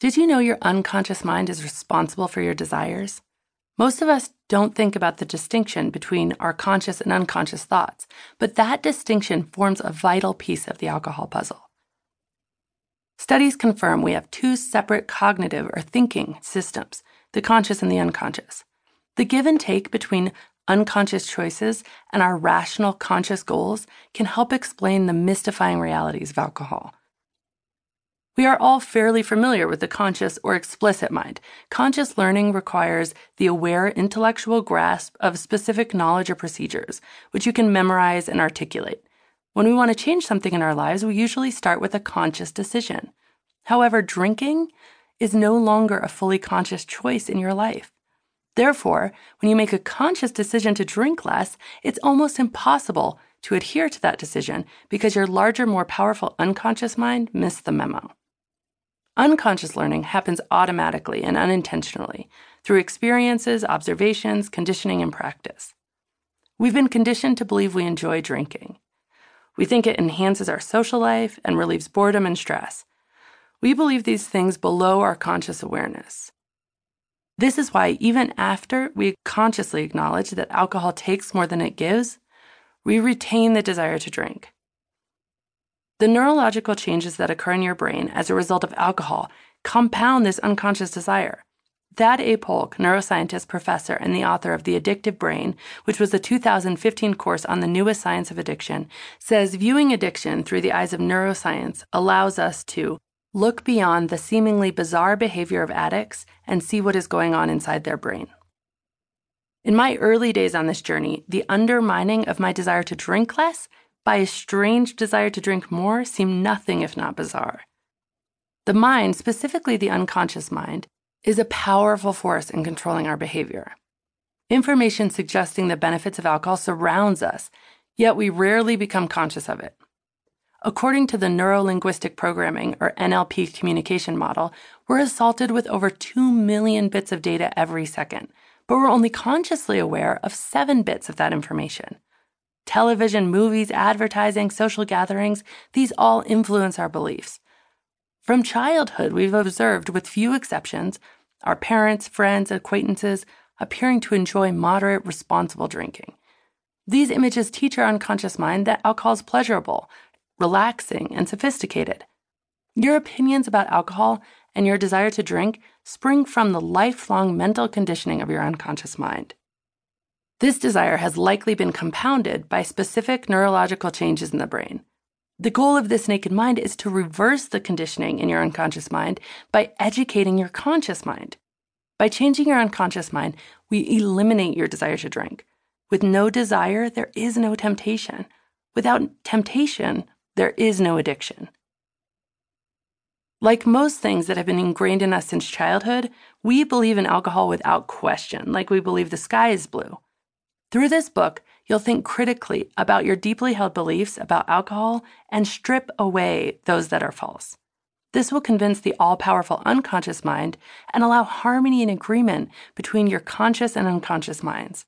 Did you know your unconscious mind is responsible for your desires? Most of us don't think about the distinction between our conscious and unconscious thoughts, but that distinction forms a vital piece of the alcohol puzzle. Studies confirm we have two separate cognitive or thinking systems the conscious and the unconscious. The give and take between unconscious choices and our rational conscious goals can help explain the mystifying realities of alcohol. We are all fairly familiar with the conscious or explicit mind. Conscious learning requires the aware intellectual grasp of specific knowledge or procedures, which you can memorize and articulate. When we want to change something in our lives, we usually start with a conscious decision. However, drinking is no longer a fully conscious choice in your life. Therefore, when you make a conscious decision to drink less, it's almost impossible to adhere to that decision because your larger, more powerful unconscious mind missed the memo. Unconscious learning happens automatically and unintentionally through experiences, observations, conditioning, and practice. We've been conditioned to believe we enjoy drinking. We think it enhances our social life and relieves boredom and stress. We believe these things below our conscious awareness. This is why, even after we consciously acknowledge that alcohol takes more than it gives, we retain the desire to drink. The neurological changes that occur in your brain as a result of alcohol compound this unconscious desire. Thad A. Polk, neuroscientist, professor, and the author of The Addictive Brain, which was a 2015 course on the newest science of addiction, says viewing addiction through the eyes of neuroscience allows us to look beyond the seemingly bizarre behavior of addicts and see what is going on inside their brain. In my early days on this journey, the undermining of my desire to drink less by a strange desire to drink more seem nothing if not bizarre. The mind, specifically the unconscious mind, is a powerful force in controlling our behavior. Information suggesting the benefits of alcohol surrounds us, yet we rarely become conscious of it. According to the Neurolinguistic Programming, or NLP communication model, we're assaulted with over 2 million bits of data every second, but we're only consciously aware of 7 bits of that information. Television, movies, advertising, social gatherings, these all influence our beliefs. From childhood, we've observed, with few exceptions, our parents, friends, acquaintances appearing to enjoy moderate, responsible drinking. These images teach our unconscious mind that alcohol is pleasurable, relaxing, and sophisticated. Your opinions about alcohol and your desire to drink spring from the lifelong mental conditioning of your unconscious mind. This desire has likely been compounded by specific neurological changes in the brain. The goal of this naked mind is to reverse the conditioning in your unconscious mind by educating your conscious mind. By changing your unconscious mind, we eliminate your desire to drink. With no desire, there is no temptation. Without temptation, there is no addiction. Like most things that have been ingrained in us since childhood, we believe in alcohol without question, like we believe the sky is blue. Through this book, you'll think critically about your deeply held beliefs about alcohol and strip away those that are false. This will convince the all powerful unconscious mind and allow harmony and agreement between your conscious and unconscious minds.